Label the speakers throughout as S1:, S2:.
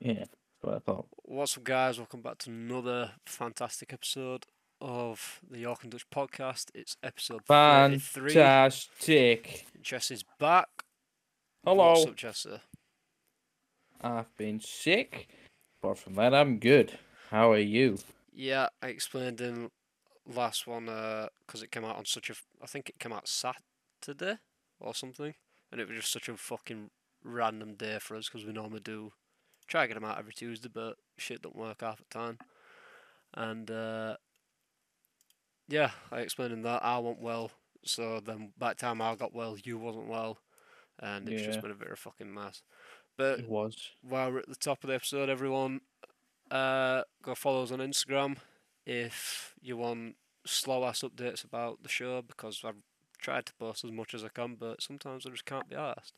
S1: Yeah, that's what I thought.
S2: What's up, guys? Welcome back to another fantastic episode of the York and Dutch podcast. It's episode 33.
S1: Fantastic.
S2: Jesse's back.
S1: Hello.
S2: What's up, Jesse?
S1: I've been sick. Apart from that, I'm good. How are you?
S2: Yeah, I explained in last one uh, because it came out on such a. I think it came out Saturday or something, and it was just such a fucking random day for us because we normally do try to get them out every Tuesday, but shit don't work half the time. And uh, yeah, I explained in that I wasn't well, so then by the time I got well, you wasn't well, and it's just been a bit of a fucking mess. But
S1: It was.
S2: while we're at the top of the episode, everyone, uh, go follow us on Instagram if you want slow ass updates about the show because I've tried to post as much as I can, but sometimes I just can't be asked.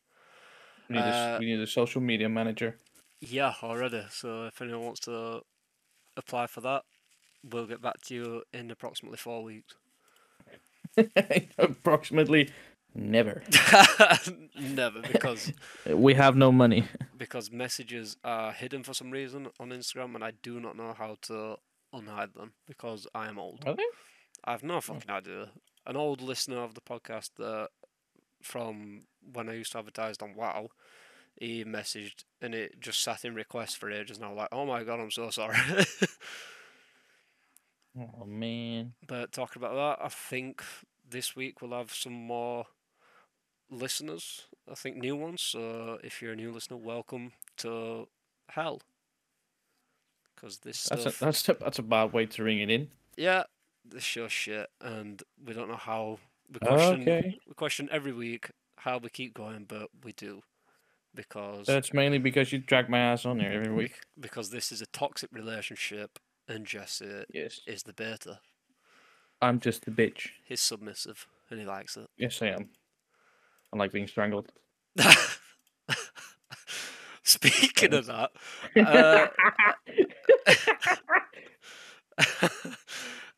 S1: We need,
S2: Uh,
S1: s- we need a social media manager.
S2: Yeah, already. So if anyone wants to apply for that, we'll get back to you in approximately four weeks.
S1: Approximately never.
S2: Never, because
S1: We have no money.
S2: because messages are hidden for some reason on Instagram, and I do not know how to unhide them because I am old.
S1: Are they?
S2: I have no oh. fucking idea. An old listener of the podcast that from when I used to advertise on Wow, he messaged and it just sat in request for ages and I was like, Oh my god, I'm so sorry.
S1: Oh man.
S2: but talking about that, I think this week we'll have some more listeners. I think new ones. So if you're a new listener, welcome to hell. Because this
S1: That's a, that's a, that's a bad way to ring it in.
S2: yeah, this show's shit, and we don't know how. We question,
S1: Okay.
S2: we question every week how we keep going, but we do because
S1: That's mainly because you drag my ass on there every week.
S2: because this is a toxic relationship, and Jesse
S1: Yes.
S2: is the beta.
S1: I'm just a bitch.
S2: He's submissive, and he likes it.
S1: Yes, I am. I like being strangled.
S2: Speaking of that, uh,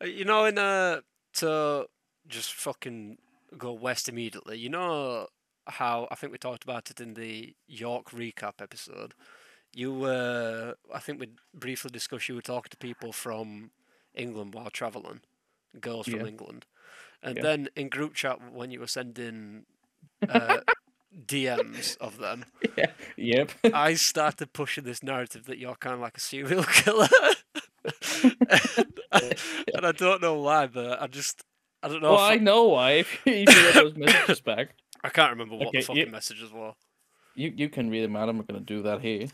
S2: you know, in uh, to just fucking go west immediately. You know how I think we talked about it in the York recap episode. You, were, I think we briefly discussed you were talking to people from England while traveling, girls from
S1: Yeah.
S2: England, and
S1: Yeah.
S2: then in group chat when you were sending uh, DMs of them,
S1: yeah. Yep.
S2: I started pushing this narrative that you're kind of like a serial killer. and I don't know why, but I just I don't know.
S1: well,
S2: if
S1: I know why. If you read those messages back,
S2: I, can't remember what
S1: Okay,
S2: the fucking
S1: you-
S2: messages were.
S1: you you can read them out. I'm not gonna do that here.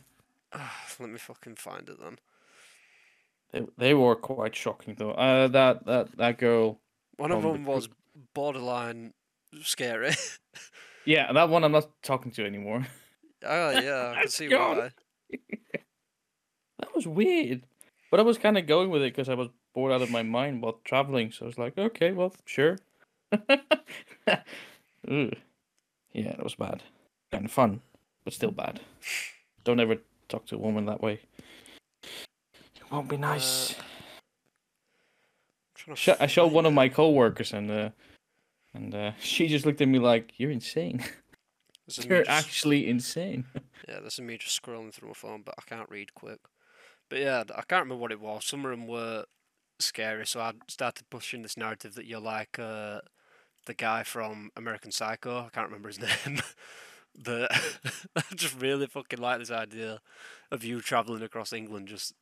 S2: Let me fucking find it then.
S1: They, they were quite shocking though. Uh, that that that girl.
S2: One of
S1: From the
S2: them was borderline scary.
S1: Yeah, that one I'm not talking to anymore.
S2: oh yeah, I can see
S1: go.
S2: why.
S1: That was weird. But I was kind of going with it because I was bored out of my mind while traveling. So I was like, okay, well, sure. Ugh. Yeah, that was bad. Kind of fun, but still bad. Don't ever talk to a woman that way. It won't be nice.
S2: Trying to
S1: Sh- I showed one of
S2: it.
S1: my coworkers, and uh, and uh, she just looked at me like, "You're insane.
S2: This
S1: You're
S2: just-
S1: actually insane."
S2: Yeah, this is me just scrolling through my phone, but I can't read quick. But yeah, I can't remember what it was. Some of them were scary, so I started pushing this narrative that you're like uh, the guy from American Psycho. I can't remember his name. but I just really fucking like this idea of you travelling across England, just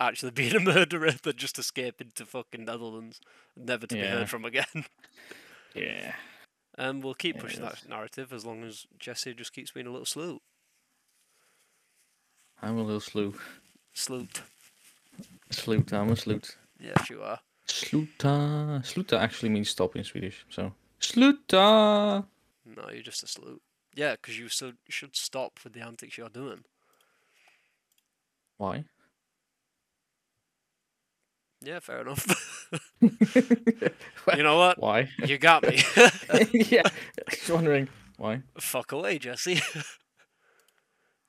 S2: actually being a murderer, than just escaping to fucking Netherlands, never to be heard from again.
S1: Yeah.
S2: and we'll keep
S1: Yeah, it
S2: pushing that narrative as long as Jesse just keeps being a little sloot.
S1: I'm a little slew.
S2: Sloot.
S1: Sloot. I'm a sloot.
S2: Yes, you are.
S1: Sluta. Sluta actually means stop in Swedish. So sluta.
S2: No, you're just a sloot. Yeah, because you should should stop with the antics you're doing.
S1: Why?
S2: Yeah, fair enough. you know what?
S1: Why?
S2: You got me.
S1: yeah. Just wondering why.
S2: Fuck away, Jesse.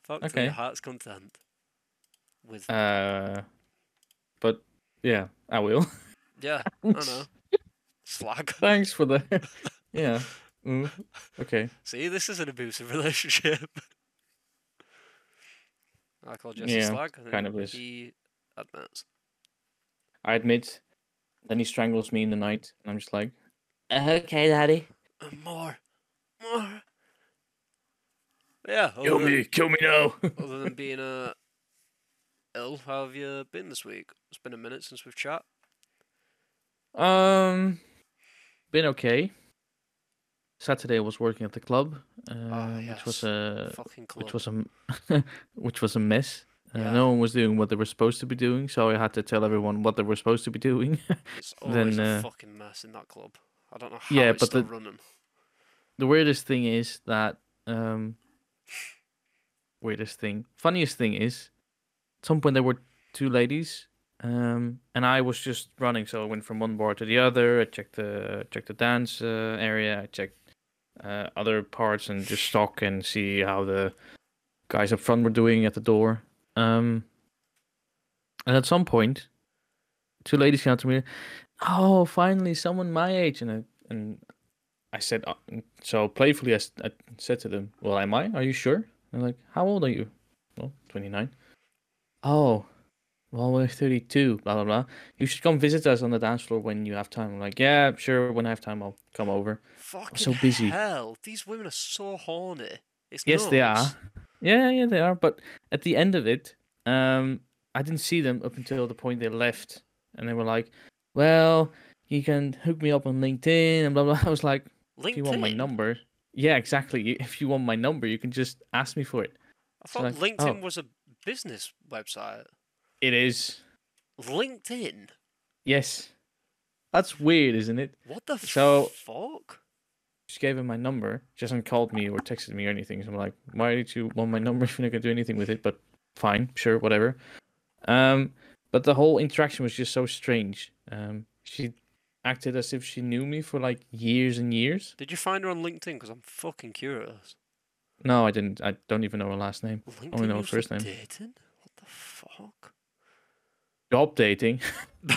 S2: Fuck to
S1: Okay.
S2: your heart's content. With
S1: Uh. But yeah, I will.
S2: yeah, I don't know. Slag.
S1: Thanks for the. yeah. Mm, okay.
S2: See, this is an abusive relationship. I call Jesse
S1: Yeah,
S2: slag. And
S1: kind of is.
S2: He admits.
S1: I admit. Then he strangles me in the night, and I'm just like, okay, daddy.
S2: "Uh, More, more. Yeah.
S1: Kill
S2: than-
S1: me, kill me now.
S2: other than being uh, ill, how have you been this week? It's been a minute since we've chat.
S1: Um, been okay. Saturday I was working at the club, uh, which was
S2: Ah,
S1: a
S2: Fucking club.
S1: which was a which was a mess. Uh, No one was doing what they were supposed to be doing, so I had to tell everyone what they were supposed to be doing.
S2: It's
S1: then,
S2: always a
S1: uh,
S2: fucking mess in that club. I don't know how
S1: Yeah,
S2: it's
S1: but
S2: still
S1: the-
S2: running.
S1: the weirdest thing is that um weirdest thing funniest thing is at some point there were two ladies um and i was just running so i went from one bar to the other i checked the checked the dance uh, area i checked uh, other parts and just stock and see how the guys up front were doing at the door um and at some point two ladies came up to me oh finally someone my age and I, and I said, uh, so playfully, I said to them, Well, am I? Are you sure? They're like, How old are you? Well, 29. Oh, well, we're 32, blah, blah, blah. You should come visit us on the dance floor when you have time. I'm like, Yeah, sure. When I have time, I'll come over.
S2: Fucking I'm
S1: so busy.
S2: hell. These women are so horny. It's
S1: Yes, they are. Yeah, yeah, they are. But at the end of it, um, I didn't see them up until the point they left. And they were like, Well, you can hook me up on LinkedIn and blah, blah. I was like,
S2: LinkedIn.
S1: If you want my number, yeah, exactly. If you want my number, you can just ask me for it.
S2: I thought
S1: like,
S2: LinkedIn
S1: oh.
S2: was a business website.
S1: It is.
S2: LinkedIn?
S1: Yes. That's weird, isn't it?
S2: What the
S1: So-
S2: fuck?
S1: Just gave him my number. She hasn't called me or texted me or anything. So I'm like, why did you want my number if you're not gonna do anything with it? But fine, sure, whatever. Um, but the whole interaction was just so strange. Um, she acted as if she knew me for like years and years.
S2: Did you find her on LinkedIn? Because I'm fucking curious.
S1: No, I didn't. I don't even know her last name.
S2: LinkedIn
S1: know her first name.
S2: Dating? What the fuck?
S1: Job dating.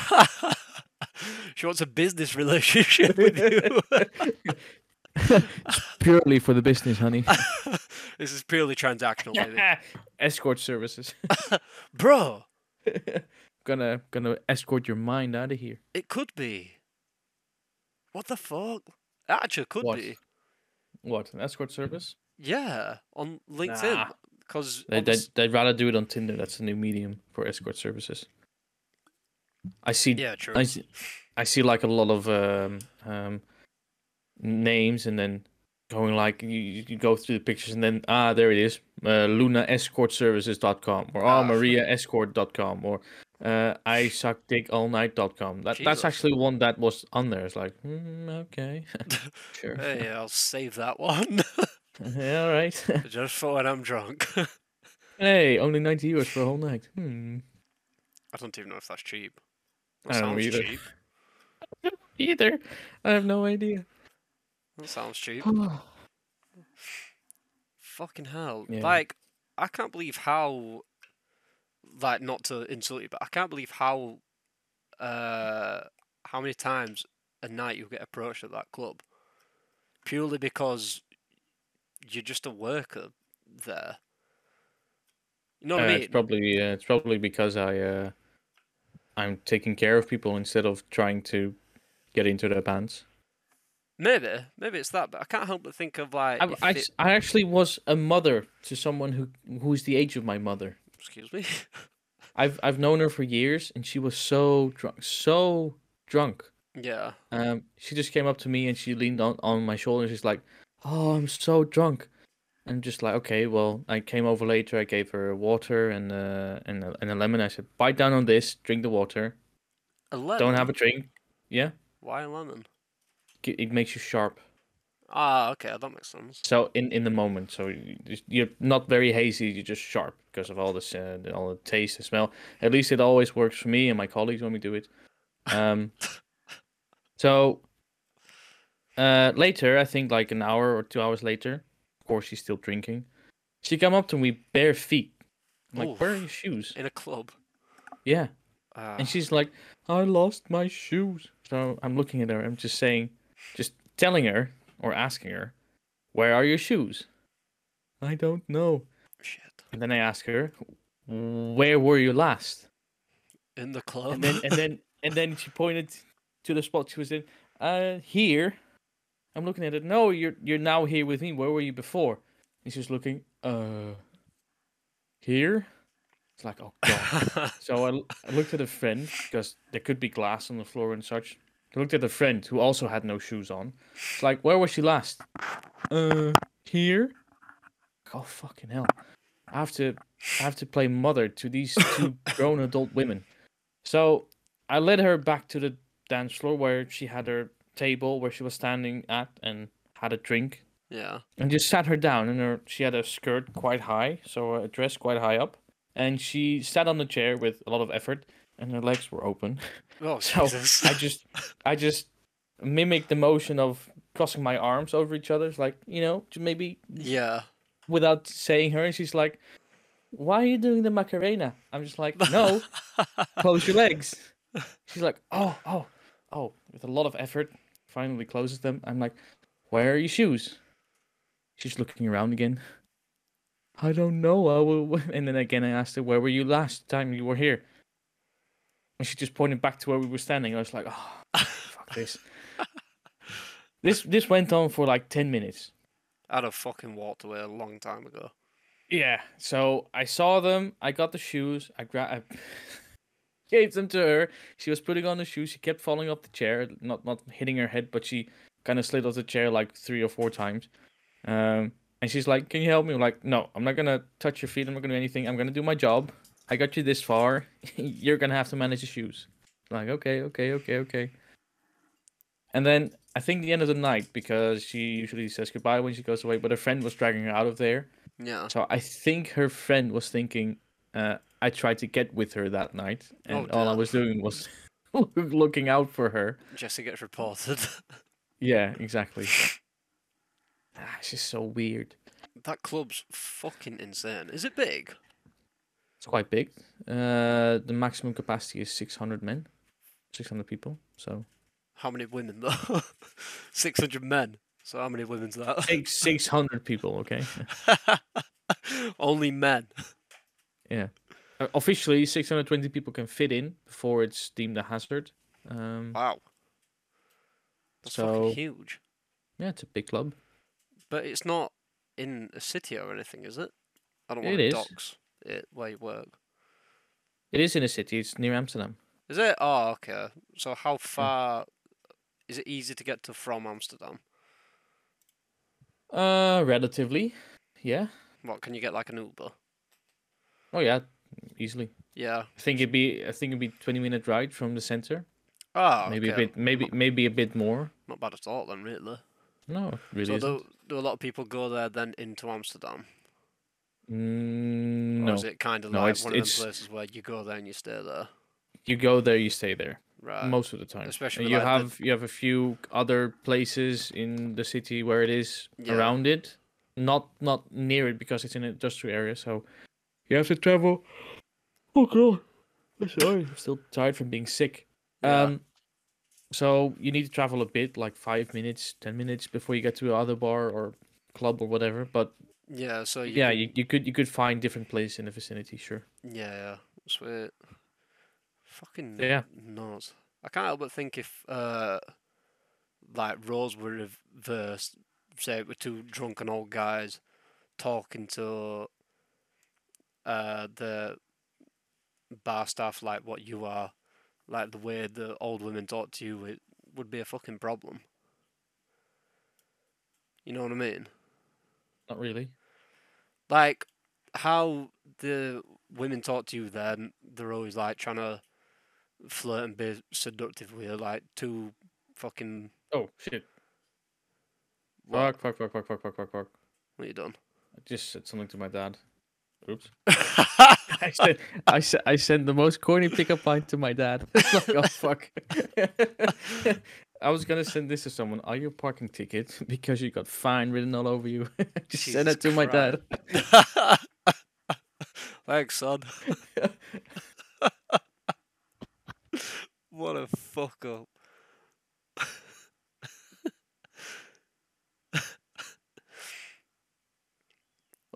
S2: she wants a business relationship with you.
S1: Purely for the business, honey.
S2: this is purely transactional, baby.
S1: escort services.
S2: Bro,
S1: gonna gonna escort your mind out of here.
S2: it could be. What the fuck? It actually could
S1: What?
S2: be.
S1: What an escort service?
S2: Yeah, on LinkedIn.
S1: Nah.
S2: Because
S1: They, they they'd rather do it on Tinder. That's the new medium for escort services. I see.
S2: yeah, true.
S1: I see. I see like a lot of um, um, names, and then going like you, you go through the pictures, and then ah, there it is, uh, LunaEscortServices.com or
S2: Ah.
S1: oh, MariaEscort.com or uh, I suck dick all night.com. That that's actually one that was on there. It's like hmm, okay, sure,
S2: hey, I'll save that one.
S1: yeah, all right.
S2: Just for when I'm drunk.
S1: hey, only ninety euros for a whole night. Hmm.
S2: I don't even know if that's cheap.
S1: I
S2: That
S1: don't know
S2: sounds
S1: either.
S2: cheap.
S1: Either, I have no idea.
S2: That sounds cheap. Fucking hell.
S1: Yeah.
S2: Like, I can't believe how. Like, not to insult you, but I can't believe how. Uh, how many times a night you get approached at that club, purely because you're just a worker there. You know what
S1: Uh,
S2: I mean?
S1: It's probably uh, it's probably because I uh, I'm taking care of people instead of trying to get into their pants.
S2: Maybe, maybe it's that, but I can't help but think of like.
S1: I, I,
S2: it-
S1: I actually was a mother to someone who who's the age of my mother.
S2: Excuse me.
S1: I've I've known her for years, and she was so drunk, so drunk.
S2: yeah.
S1: Um, she just came up to me and she leaned on on my shoulder. and She's like, "Oh, I'm so drunk." I'm just like, okay, well, I came over later. I gave her water and uh and a, and a lemon. I said, bite down on this, drink the water.
S2: A lemon.
S1: Don't have a drink. Yeah,
S2: Why a lemon?
S1: It makes you sharp.
S2: Ah, okay, that makes sense.
S1: So in in the moment, so you're not very hazy. You're just sharp because of all this, uh, the- all the taste and smell. At least it always works for me and my colleagues when we do it. Um, so uh, later, I think like an hour or two hours later, course she's still drinking. She come up to me bare feet. I'm like, where are your shoes?
S2: In a club.
S1: Yeah,
S2: Ah,
S1: and she's like, I lost my shoes. So I'm looking at her. I'm just saying, just telling her or asking her, where are your shoes? I don't know.
S2: shit.
S1: And then I ask her, where were you last?
S2: In the club.
S1: And then and then and then she pointed to the spot she was in. Uh, here. I'm looking at it. No, you're you're now here with me. Where were you before? And she's looking. Uh, here. It's like, oh god. so I looked at a friend because there could be glass on the floor and such. I looked at a friend who also had no shoes on. It's like, where was she last? Uh, here. Oh fucking hell! I have to, I have to play mother to these two grown adult women. So I led her back to the dance floor where she had her table where she was standing at and had a drink.
S2: Yeah.
S1: and just sat her down and her she had a skirt quite high so a dress quite high up. And she sat on the chair with a lot of effort and her legs were open.
S2: Oh,
S1: so
S2: Jesus.
S1: i just i just mimicked the motion of crossing my arms over each other's like you know maybe
S2: yeah.
S1: without saying her and she's like why are you doing the macarena? I'm just like no close your legs. She's like oh oh oh with a lot of effort finally closes them i'm like where are your shoes she's looking around again i don't know i will and then again i asked her where were you last time you were here and she just pointed back to where we were standing i was like oh fuck this this this went on for like 10 minutes
S2: I'd have fucking walked away a long time ago.
S1: Yeah, so I saw them. I got the shoes. I grabbed. Gave them to her. She was putting on the shoes. She kept falling off the chair, not not hitting her head, but she kind of slid off the chair like three or four times. Um, and she's like, "Can you help me?" I'm like, "No, I'm not gonna touch your feet. I'm not gonna do anything. I'm gonna do my job. I got you this far. You're gonna have to manage the shoes." like, okay, okay, okay, okay. And then I think the end of the night because she usually says goodbye when she goes away, but her friend was dragging her out of there.
S2: Yeah.
S1: So I think her friend was thinking uh, I tried to get with her that night, and
S2: Oh,
S1: all I was doing was looking out for her.
S2: Jesse gets reported.
S1: Yeah, exactly. ah, just so weird.
S2: that club's fucking insane. Is it big?
S1: It's quite big. Uh, the maximum capacity is 600 men, 600 people. So
S2: How many women though? 600 men. So how many women's that?
S1: six 600 people. Okay.
S2: Only men.
S1: Yeah. Uh, officially, 620 people can fit in before it's deemed a hazard. Um,
S2: Wow. That's
S1: So-
S2: fucking huge.
S1: yeah, it's a big club.
S2: But it's not in a city or anything, is it? I don't want
S1: It
S2: to
S1: is.
S2: dox it where you work.
S1: It is in a city. It's near Amsterdam.
S2: Is it? Oh, okay. So how far is it easy to get to from Amsterdam?
S1: Uh, relatively. Yeah.
S2: What can you get like an Uber?
S1: Oh yeah, easily.
S2: Yeah.
S1: I think it'd be I think it'd be twenty minute ride from the center.
S2: Oh,
S1: maybe a bit maybe maybe a bit more.
S2: Not bad at all then, really.
S1: No, really
S2: so do, do a lot of people go there then into Amsterdam?
S1: Mm,
S2: Or
S1: no,
S2: is it kind of
S1: No,
S2: like
S1: it's-
S2: one of
S1: it's-
S2: them places where you go there and you stay there?
S1: you go there, you stay there
S2: Right.
S1: most of the time.
S2: especially
S1: you
S2: like, the-
S1: have you have a few other places in the city where it is
S2: Yeah.
S1: around it, not not near it because it's in an industrial area. So you have to travel. Oh god, I'm sorry, I'm still tired from being sick.
S2: Yeah.
S1: Um, so you need to travel a bit, like five minutes, ten minutes before you get to another bar or club or whatever. But
S2: yeah, so you
S1: yeah,
S2: can-
S1: you, you could you could find different places in the vicinity, sure.
S2: Yeah, yeah. Sweet. Fucking
S1: Yeah.
S2: nuts. I can't help but think if uh like roles were reversed, say it were two drunken old guys talking to uh, the bar staff like what you are, like the way the old women talk to you, it would be a fucking problem. You know what I mean?
S1: Not really.
S2: Like how the women talk to you then, they're always like trying to flirt and be seductive with you, like two fucking
S1: Oh shit. Fuck, fuck, fuck, fuck, fuck, fuck, fuck, fuck.
S2: What you done?
S1: I just said something to my dad. Oops. I said I said I sent the most corny pickup line to my dad. Like, oh fuck. I was gonna send this to someone. Are you a parking ticket because you got fine written all over you? just send it to my dad.
S2: thanks son what a fuck up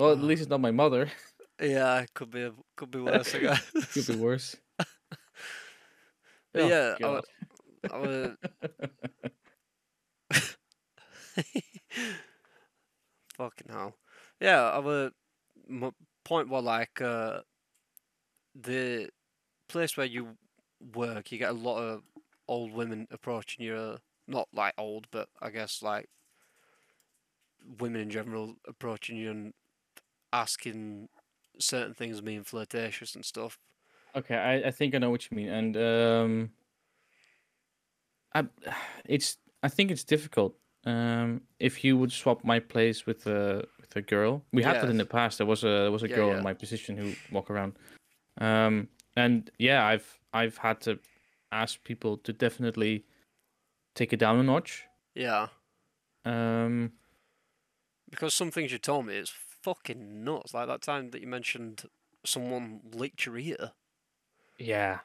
S1: Well, at least it's not my mother.
S2: Yeah, could be could be worse. I guess.
S1: Could be worse. Oh,
S2: yeah, I, wa- I wa- Fucking hell. Yeah, our my point was like uh, the place where you work, you get a lot of old women approaching you. Uh, not like old, but I guess like women in general approaching you and asking certain things, being flirtatious and stuff.
S1: Okay, I, I think I know what you mean, and um, I, it's I think it's difficult. Um, if you would swap my place with a with a girl, we had that in the past. There was a there was a
S2: Yeah,
S1: girl
S2: yeah.
S1: in my position who walk around, um, and yeah, I've I've had to ask people to definitely take it down a notch.
S2: Yeah,
S1: Um,
S2: because some things you told me is fucking nuts. Like that time that you mentioned someone licked your ear.
S1: yeah,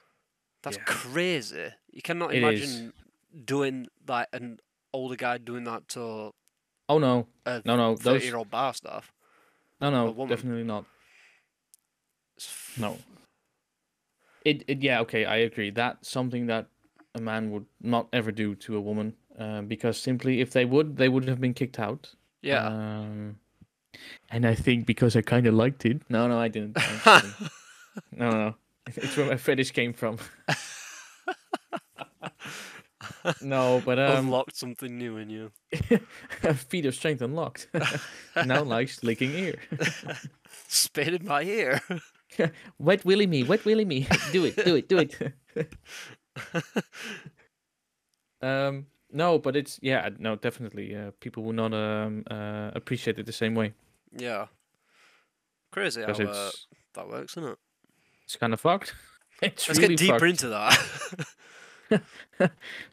S2: That's
S1: Yeah.
S2: crazy. You cannot
S1: It is.
S2: imagine doing like an older guy doing that to
S1: oh no, no, no, those,
S2: thirty-year-old bar staff.
S1: no, no, definitely not.
S2: F-
S1: No. It, it yeah okay I agree that's something that a man would not ever do to a woman uh, because simply if they would they would have been kicked out.
S2: Yeah.
S1: Um, and I think because I kind of liked it. No no I didn't. I'm just kidding. no no it's where my fetish came from. no but um
S2: Unlocked something new in you.
S1: feat of strength unlocked. now likes licking ear.
S2: Spit in my ear.
S1: Wet willy me, wet willy me. do it, do it, do it. um, no, but it's yeah, no, definitely. Uh, people will not um uh appreciate it the same way
S2: yeah. Crazy how uh,
S1: it's
S2: that works, isn't it?
S1: it's kind of fucked. It's
S2: Let's
S1: really
S2: get deeper
S1: fucked.
S2: into that.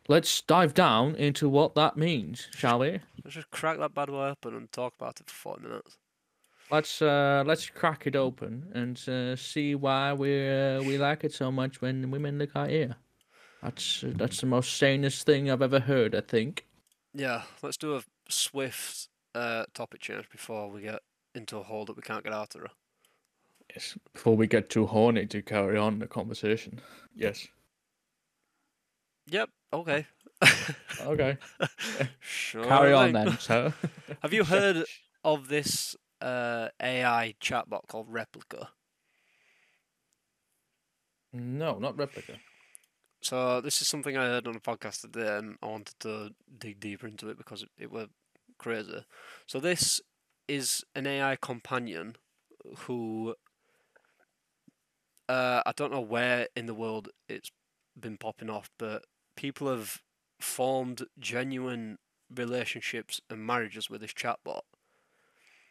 S1: Let's dive down into what that means, shall we?
S2: Let's just crack that bad boy open and talk about it for 40 minutes.
S1: Let's uh let's crack it open and uh, see why we uh, we like it so much when women lick our ear. That's uh, that's the most sanest thing I've ever heard. I think.
S2: Yeah, let's do a swift uh, topic change before we get into a hole that we can't get out of.
S1: Yes. Before we get too horny to carry on the conversation. Yes.
S2: Yep, okay.
S1: Okay.
S2: sure
S1: carry on then, sir.
S2: Have you heard of this uh, AI chatbot called Replika?
S1: No, not replica.
S2: So this is something I heard on a podcast today, and I wanted to dig deeper into it because it, it were crazy. So this is an AI companion who uh, I don't know where in the world it's been popping off, but people have formed genuine relationships and marriages with this chatbot.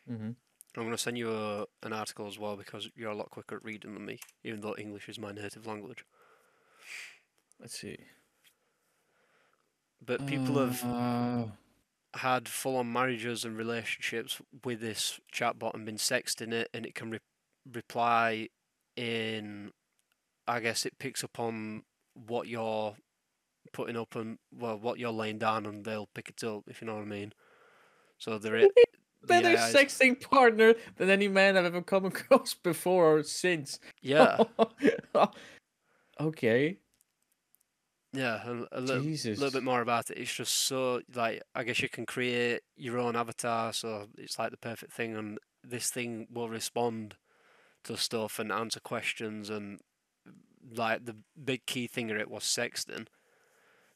S1: Mm-hmm.
S2: I'm going to send you a, an article as well because you're a lot quicker at reading than me, even though English is my native language.
S1: Let's see.
S2: But people have
S1: Uh,
S2: had full on marriages and relationships with this chatbot and been sexting it, and it can re- reply in, I guess it picks up on what you're putting up and, well, what you're laying down, and they'll pick it up, if you know what I mean. So they're. it-
S1: better
S2: AIs
S1: sexting partner than any man I've ever come across before or since.
S2: Yeah,
S1: okay.
S2: Yeah, and a little, little bit more about it. It's just so like I guess you can create your own avatar, so it's like the perfect thing, and this thing will respond to stuff and answer questions, and like the big key thing of it was sexting.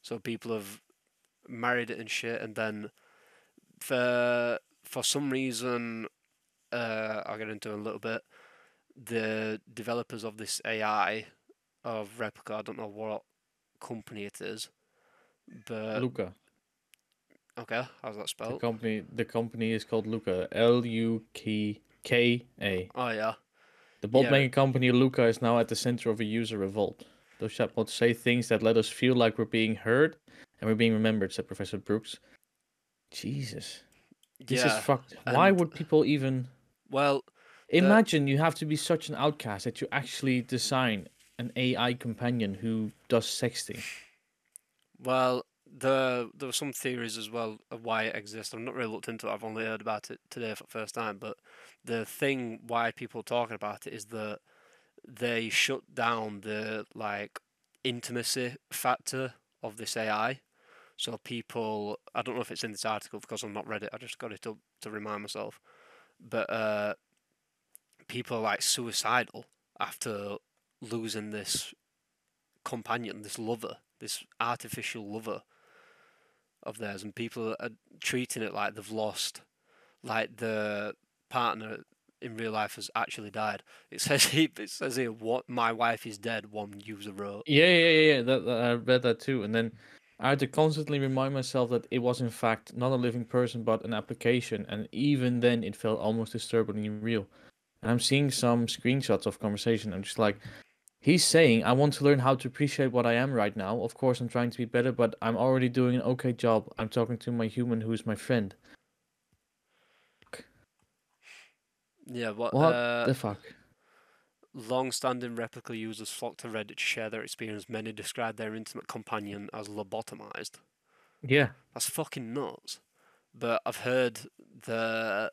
S2: So people have married it and shit, and then for for some reason, uh, I'll get into in a little bit. The developers of this AI of Replika, I don't know what company it is, but
S1: Luka.
S2: okay, how's that
S1: The
S2: spelled?
S1: company the company is called Luka. L U K K A.
S2: Oh yeah,
S1: The bot
S2: Yeah.
S1: making company Luka is now at the center of a user revolt. Those chatbots say things that let us feel like we're being heard and we're being remembered, said Professor Brooks. Jesus. This
S2: yeah.
S1: is fucked. Why would people even
S2: Well,
S1: imagine you have to be such an outcast that you actually design an AI companion who does sexting?
S2: well, the there were some theories as well of why it exists. I've not really looked into it. I've only heard about it today for the first time. But the thing why people are talking about it is that they shut down the like intimacy factor of this AI. So people, I don't know if it's in this article because I've not read it. I just got it up to remind myself. But uh, people are like suicidal after losing this companion, this lover, this artificial lover of theirs, and people are treating it like they've lost, like the partner in real life has actually died. It says he, it says here, "What my wife is dead." One user wrote.
S1: Yeah, yeah, yeah, yeah. That, that I read that too, and then I had to constantly remind myself that it was in fact not a living person but an application, and even then it felt almost disturbingly real. And I'm seeing some screenshots of conversation. I'm just like, he's saying, "I want to learn how to appreciate what I am right now. Of course, I'm trying to be better, but I'm already doing an okay job. I'm talking to my human who is my friend."
S2: Yeah, what?
S1: What
S2: uh,
S1: the fuck?
S2: Long-standing Replika users flock to Reddit to share their experience. Many describe their intimate companion as lobotomized.
S1: Yeah.
S2: That's fucking nuts. But I've heard the.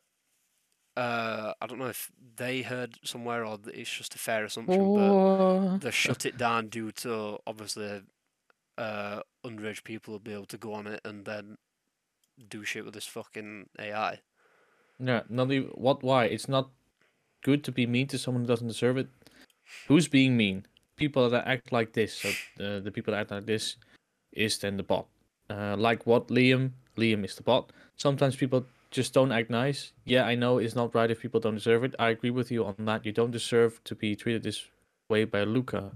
S2: Uh, I don't know if they heard somewhere or it's just a fair assumption, but they shut it down due to obviously uh, underage people will be able to go on it and then do shit with this fucking AI.
S1: Yeah, not even what? Why? It's not good to be mean to someone who doesn't deserve it. Who's being mean? People that act like this. So the the people that act like this is then the bot. Uh, like what Liam? Liam is the bot. Sometimes people just don't act nice. Yeah, I know it's not right if people don't deserve it. I agree with you on that. You don't deserve to be treated this way by Luca.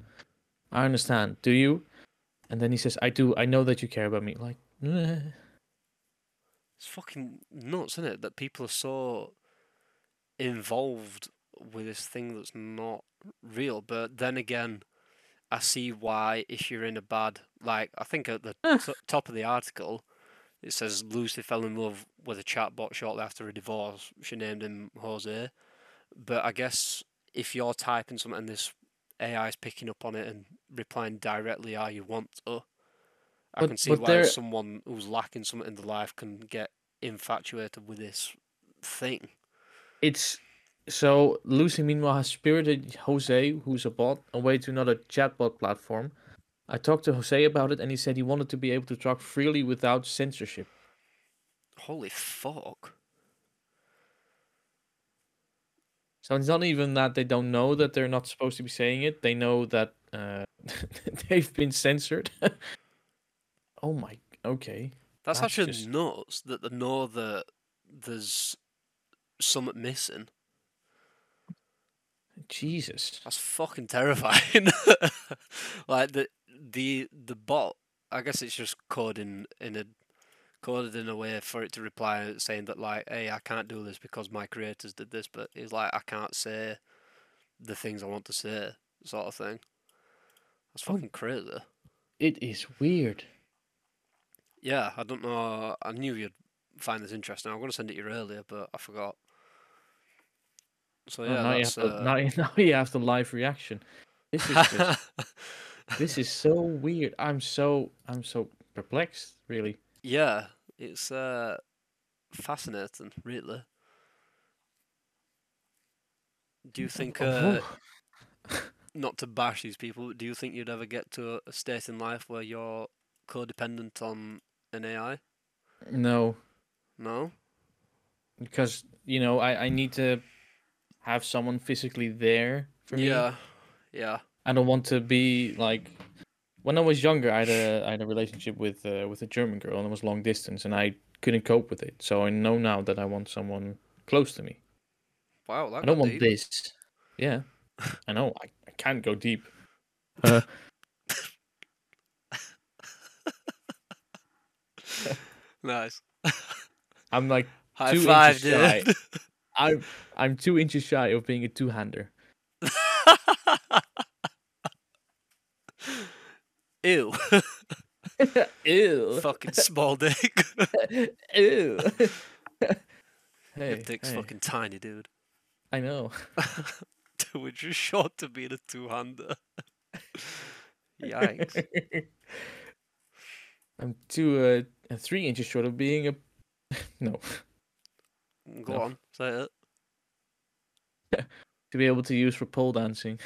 S1: I understand. Do you? And then he says, "I do. I know that you care about me." Like, eh.
S2: It's fucking nuts, isn't it? That people are so involved with this thing that's not real. But then again, I see why if you're in a bad like I think at the t- top of the article it says Lucy fell in love with a chatbot shortly after a divorce. She named him Jose. But I guess if you're typing something and this AI is picking up on it and replying directly how you want to, I
S1: But-
S2: can see why
S1: there-
S2: someone who's lacking something in their life can get infatuated with this thing.
S1: It's so Lucy meanwhile has spirited Jose, who's a bot, away to another chatbot platform. I talked to Jose about it and he said he wanted to be able to talk freely without censorship.
S2: Holy fuck.
S1: So it's not even that they don't know that they're not supposed to be saying it. They know that uh, they've been censored. oh my okay.
S2: That's,
S1: That's
S2: actually
S1: just-
S2: nuts that they know that there's something missing.
S1: Jesus.
S2: That's fucking terrifying. like the the the bot, I guess it's just coding in a coded in a way for it to reply saying that like, hey, I can't do this because my creators did this, but it's like I can't say the things I want to say, sort of thing. That's
S1: Oh.
S2: fucking crazy.
S1: It is weird.
S2: Yeah, I don't know. I knew you'd find this interesting. I was going to send it to you earlier, but I forgot. So
S1: Oh,
S2: yeah,
S1: now, you to,
S2: uh,
S1: now, you- now you have the live reaction. This is just this is so weird. I'm so I'm so perplexed, really.
S2: yeah, it's uh fascinating, really. Do you think, uh, not to bash these people, but do you think you'd ever get to a- a state in life where you're codependent on an AI?
S1: no,
S2: No.
S1: because you know I I need to have someone physically there for me.
S2: Yeah, yeah.
S1: I don't want to be like when I was younger. I had a I had a relationship with uh, with a German girl and it was long distance, and I couldn't cope with it. So I know now that I want someone close to me.
S2: Wow, that
S1: I don't want
S2: deep.
S1: this. Yeah, I know. I, I can't go deep. Uh,
S2: Nice.
S1: I'm like
S2: High
S1: Two
S2: five,
S1: inches shy. I'm I'm two inches shy of being a two hander.
S2: Ew.
S1: Ew.
S2: fucking small dick.
S1: Ew.
S2: Your dick's
S1: hey,
S2: fucking tiny, dude.
S1: I know.
S2: Dude, just short to being a two hander. Yikes.
S1: I'm two uh uh, three inches short of being a no
S2: Go
S1: No.
S2: on, say it.
S1: to be able to use for pole dancing.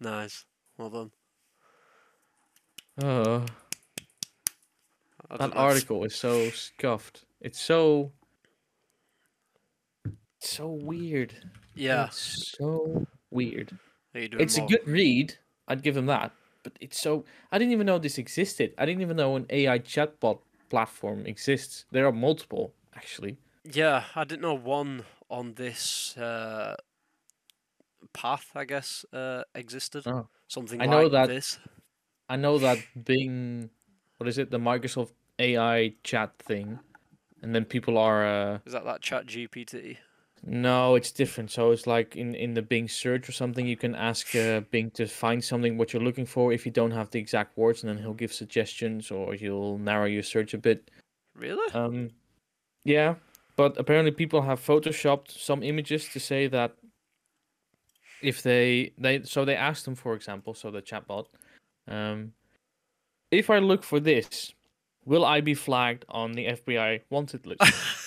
S2: Nice. Well done.
S1: Oh, that
S2: know.
S1: article is so scuffed. It's so it's so weird.
S2: Yeah.
S1: It's so weird.
S2: Are you doing
S1: It's
S2: more?
S1: a good read. I'd give him that. But it's so I didn't even know this existed. I didn't even know an AI chatbot platform exists. There are multiple actually.
S2: Yeah, I didn't know one on this uh, path, I guess, uh, existed.
S1: Oh.
S2: Something
S1: I know
S2: like
S1: that-
S2: this.
S1: I know that Bing, what is it, the Microsoft AI chat thing, and then people are. Uh,
S2: Is that that Chat GPT?
S1: no, it's different. So it's like in in the Bing search or something, you can ask uh, Bing to find something what you're looking for if you don't have the exact words, and then he'll give suggestions or he'll narrow your search a bit.
S2: Really?
S1: Um, yeah, but apparently people have photoshopped some images to say that if they they so they asked them, for example, so the chatbot, um, if I look for this, will I be flagged on the FBI wanted list?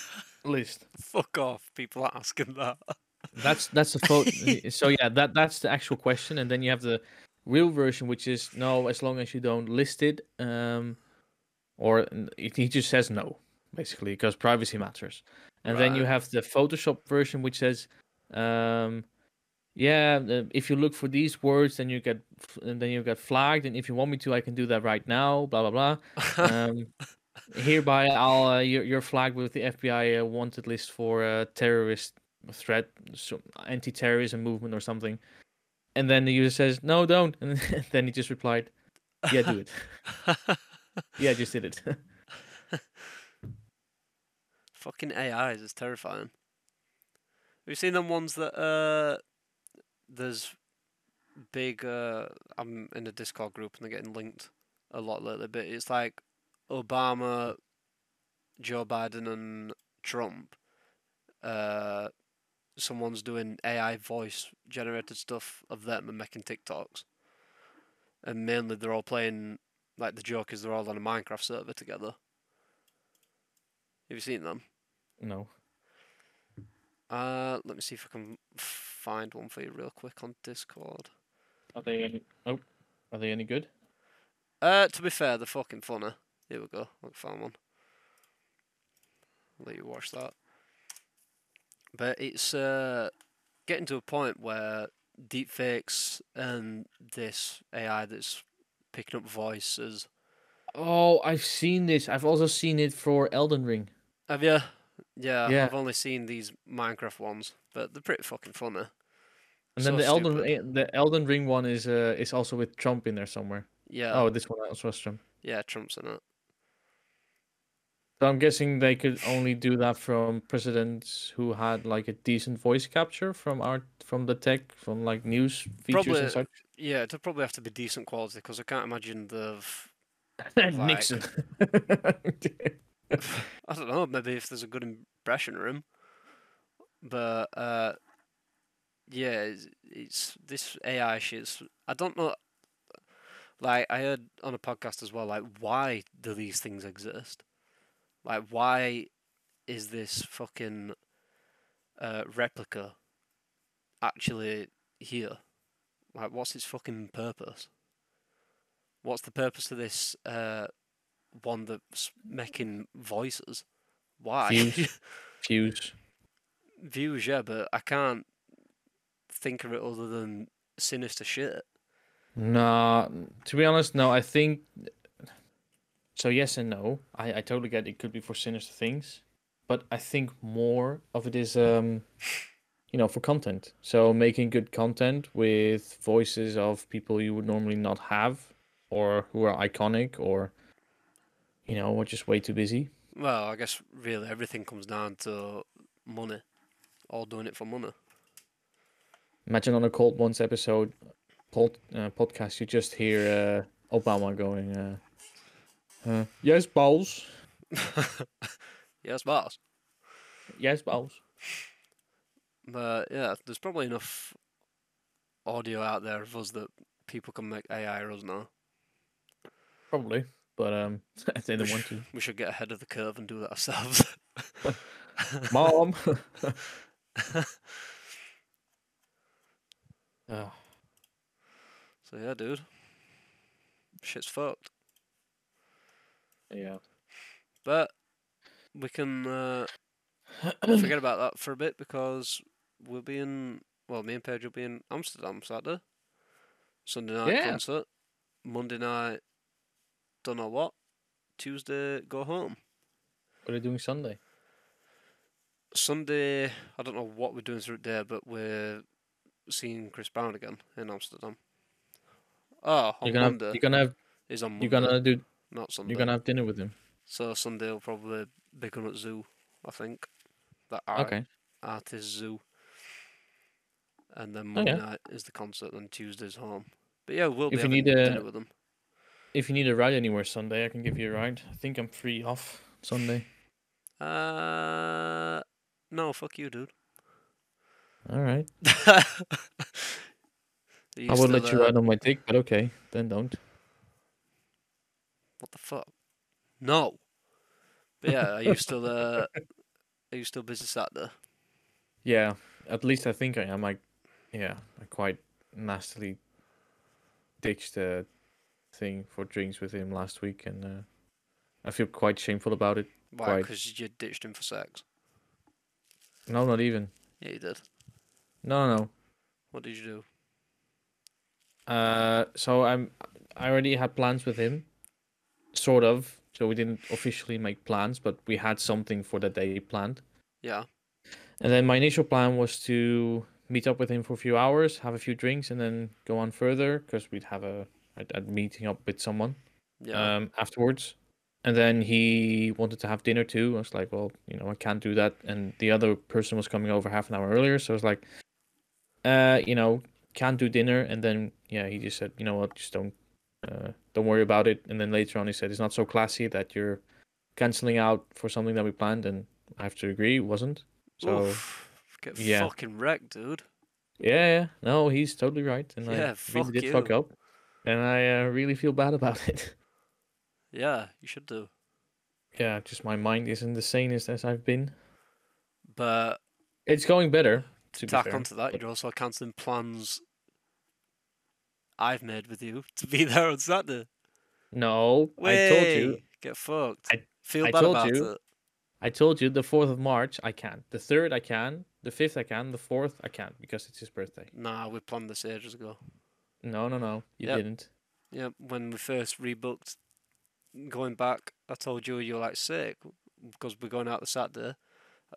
S1: list.
S2: Fuck off! People are asking that.
S1: That's that's the photo. so yeah, that that's the actual question, and then you have the real version, which is no, as long as you don't list it, um, or he just says no, basically, because privacy matters. And then you have the Photoshop version, which says, um, yeah, uh, if you look for these words, then you get and then you get flagged, and if you want me to, I can do that right now. Blah blah blah. Um, hereby, I'll uh, you're, you're flagged with the FBI uh, wanted list for a terrorist threat, so anti-terrorism movement or something. And then the user says, "No, don't." And then he just replied, "Yeah, do it. yeah, I just did it."
S2: Fucking AIs is terrifying. We've you seen them ones that uh there's big uh I'm in a Discord group and they're getting linked a lot lately, but it's like Obama, Joe Biden and Trump. Uh someone's doing AI voice generated stuff of them and making TikToks. And mainly they're all playing like the joke is they're all on a Minecraft server together. Have you seen them?
S1: no.
S2: Uh, let me see if I can find one for you real quick on Discord.
S1: Are they any? Oh, are they any good?
S2: Uh, to be fair, they're fucking funny. Here we go. I found one. I'll let you watch that. But it's uh getting to a point where deepfakes and this AI that's picking up voices.
S1: Oh, I've seen this. I've also seen it for Elden Ring.
S2: Have you? Yeah,
S1: Yeah.
S2: I've only seen these Minecraft ones, but they're pretty fucking funny.
S1: And then
S2: So
S1: the Elden
S2: stupid.
S1: The Elden Ring one is uh is also with Trump in there somewhere.
S2: Yeah.
S1: Oh, this one also has Trump.
S2: Yeah, Trump's in it.
S1: So I'm guessing they could only do that from presidents who had like a decent voice capture from our from the tech from like news features
S2: Probably-
S1: and such.
S2: Yeah, it'd probably have to be decent quality because I can't imagine the.
S1: Nixon.
S2: I don't know. Maybe if there's a good impression room, but uh, yeah, it's, it's this AI shit's. I don't know. Like I heard on a podcast as well. Like, why do these things exist? Like, why is this fucking uh, Replika actually here? Like, what's its fucking purpose? What's the purpose of this uh, one that's making voices? Why?
S1: Views.
S2: Views, yeah, but I can't think of it other than sinister shit.
S1: Nah, to be honest, no. I think so. Yes and no. I I totally get it. Could be for sinister things, but I think more of it is um, you know, for content. So making good content with voices of people you would normally not have, or who are iconic, or you know, we're just way too busy.
S2: Well, I guess really everything comes down to money. All doing it for money.
S1: Imagine on a Cold Ones episode, pod, uh, podcast, you just hear uh, Obama going, uh, uh, "Yes, balls.
S2: yes, boss.
S1: Yes, balls."
S2: But yeah, there's probably enough audio out there of us that people can make AI us now.
S1: Probably. But um, they didn't want to.
S2: We should get ahead of the curve and do that ourselves.
S1: Mom. oh,
S2: So yeah, dude. Shit's fucked.
S1: yeah.
S2: But we can uh, forget about that for a bit because we'll be in. Well, me and Paige will be in Amsterdam Saturday. Sunday night
S1: Yeah.
S2: concert. Monday night, don't know what. Tuesday, go home.
S1: What are they doing Sunday?
S2: Sunday, I don't know what we're doing through there, but we're seeing Chris Brown again in Amsterdam. Oh, on
S1: You're gonna have,
S2: Monday.
S1: you're gonna have
S2: is on Monday,
S1: you're gonna do
S2: not Sunday.
S1: you're gonna have dinner with him.
S2: So Sunday will probably be going at Zoo, I think. That art,
S1: Okay.
S2: Artis Zoo. And then
S1: Oh,
S2: Monday
S1: yeah.
S2: night is the concert, and Tuesday's home. But yeah, we'll be
S1: If you
S2: having
S1: need a-
S2: dinner with them.
S1: If you need a ride anywhere Sunday, I can give you a ride. I think I'm free off Sunday.
S2: Uh, no, fuck you, dude.
S1: All right. I would let you
S2: uh,
S1: ride on my dick, but okay, then don't.
S2: What the fuck? No. But yeah, are you still uh, are you still business busy Saturday?
S1: Yeah, at least I think I am. I, yeah, I quite nastily ditched the thing for drinks with him last week, and uh, I feel quite shameful about it.
S2: Why? Because you ditched him for sex.
S1: No, not even.
S2: Yeah, you did.
S1: No, no.
S2: What did you do?
S1: Uh, so I'm. I already had plans with him, sort of. So we didn't officially make plans, but we had something for the day planned.
S2: Yeah.
S1: And then my initial plan was to meet up with him for a few hours, have a few drinks, and then go on further because we'd have a, a, a meeting up with someone
S2: Yeah.
S1: um, afterwards. And then he wanted to have dinner too. I was like, well, you know, I can't do that. And the other person was coming over half an hour earlier, so I was like, uh, you know, can't do dinner. And then yeah, he just said, you know what, just don't, uh, don't worry about it. And then later on, he said, it's not so classy that you're canceling out for something that we planned, and I have to agree, it wasn't. So.
S2: Oof, get
S1: yeah.
S2: fucking wrecked, dude.
S1: Yeah, yeah, no, he's totally right, and
S2: Yeah,
S1: I really
S2: fuck
S1: did fuck
S2: you.
S1: up, and I uh, really feel bad about it.
S2: Yeah, you should do.
S1: yeah, just my mind isn't the sanest as I've been.
S2: But
S1: It's going better. To be
S2: tack
S1: fair,
S2: onto that, you're also cancelling plans I've made with you to be there on Saturday.
S1: No, I told you.
S2: Get fucked.
S1: I-
S2: Feel
S1: I
S2: bad
S1: told
S2: about
S1: you.
S2: it.
S1: I told you the fourth of March I can't. The third I can. The fifth I can. The fourth I can't because it's his birthday.
S2: Nah, we planned this ages ago.
S1: No, no, no, you
S2: Yep.
S1: didn't.
S2: Yeah, when we first rebooked going back, I told you you're like sick because we're going out the Saturday.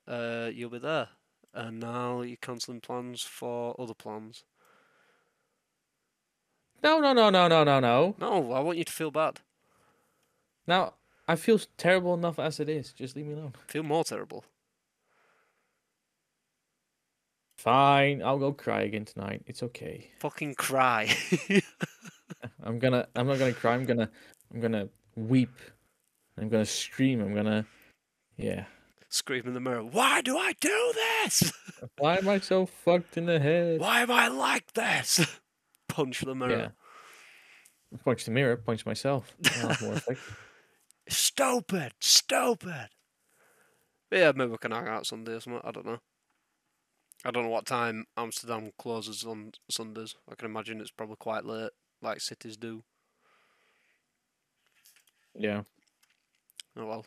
S2: Uh, you'll be there, and now you're cancelling plans for other plans.
S1: No, no, no, no, no, no, no.
S2: No, I want you to feel bad.
S1: Now I feel terrible enough as it is. Just leave me alone.
S2: Feel more terrible.
S1: Fine, I'll go cry again tonight. It's okay.
S2: Fucking cry.
S1: I'm gonna I'm not gonna cry, I'm gonna I'm gonna weep. I'm gonna scream, I'm gonna yeah.
S2: Scream in the mirror. Why do I do this?
S1: Why am I so fucked in the head?
S2: Why am I like this? Punch the mirror.
S1: Yeah. Punch the mirror, punch myself. I'll have more effect.
S2: Stupid, stupid. But yeah, maybe we can hang out Sunday or something. I don't know. I don't know what time Amsterdam closes on Sundays. I can imagine it's probably quite late, like cities do.
S1: Yeah.
S2: Oh well.